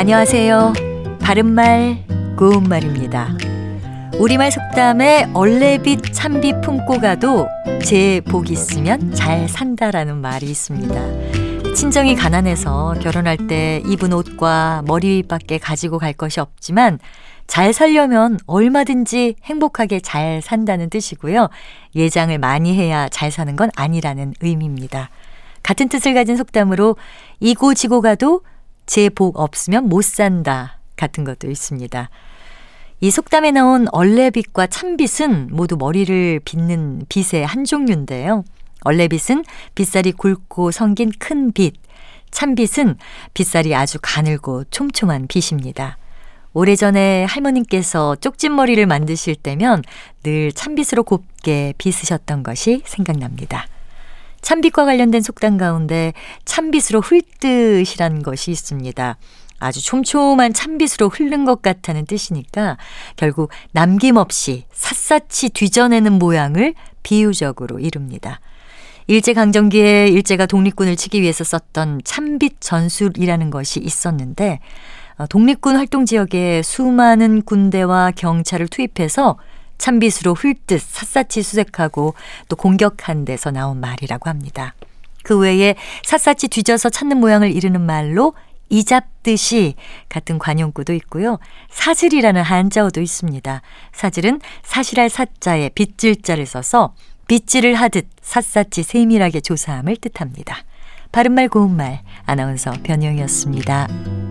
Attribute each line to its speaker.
Speaker 1: 안녕하세요. 바른말, 고운말입니다. 우리말 속담에 얼레빛 찬비 품고 가도 제 복 있으면 잘 산다라는 말이 있습니다. 친정이 가난해서 결혼할 때 입은 옷과 머리밖에 가지고 갈 것이 없지만 잘 살려면 얼마든지 행복하게 잘 산다는 뜻이고요. 예장을 많이 해야 잘 사는 건 아니라는 의미입니다. 같은 뜻을 가진 속담으로 이고 지고 가도 제 복 없으면 못 산다 같은 것도 있습니다. 이 속담에 나온 얼레빗과 참빗은 모두 머리를 빗는 빗의 한 종류인데요. 얼레빗은 빗살이 굵고 성긴 큰 빗, 참빗은 빗살이 아주 가늘고 촘촘한 빗입니다. 오래전에 할머님께서 쪽집머리를 만드실 때면 늘 참빗으로 곱게 빗으셨던 것이 생각납니다. 참빗과 관련된 속담 가운데 참빗으로 훑듯이란 것이 있습니다. 아주 촘촘한 참빗으로 흐른 것 같다는 뜻이니까 결국 남김없이 샅샅이 뒤져내는 모양을 비유적으로 이룹니다. 일제강점기에 일제가 독립군을 치기 위해서 썼던 참빗 전술이라는 것이 있었는데 어, 독립군 활동 지역에 수많은 군대와 경찰을 투입해서 참빗으로 훑듯 샅샅이 수색하고 또 공격한 데서 나온 말이라고 합니다. 그 외에 샅샅이 뒤져서 찾는 모양을 이르는 말로 이잡듯이 같은 관용구도 있고요. 사질이라는 한자어도 있습니다. 사질은 사실할 사자에 빗질 자를 써서 빗질을 하듯 샅샅이 세밀하게 조사함을 뜻합니다. 바른말 고운말 아나운서 변형이었습니다.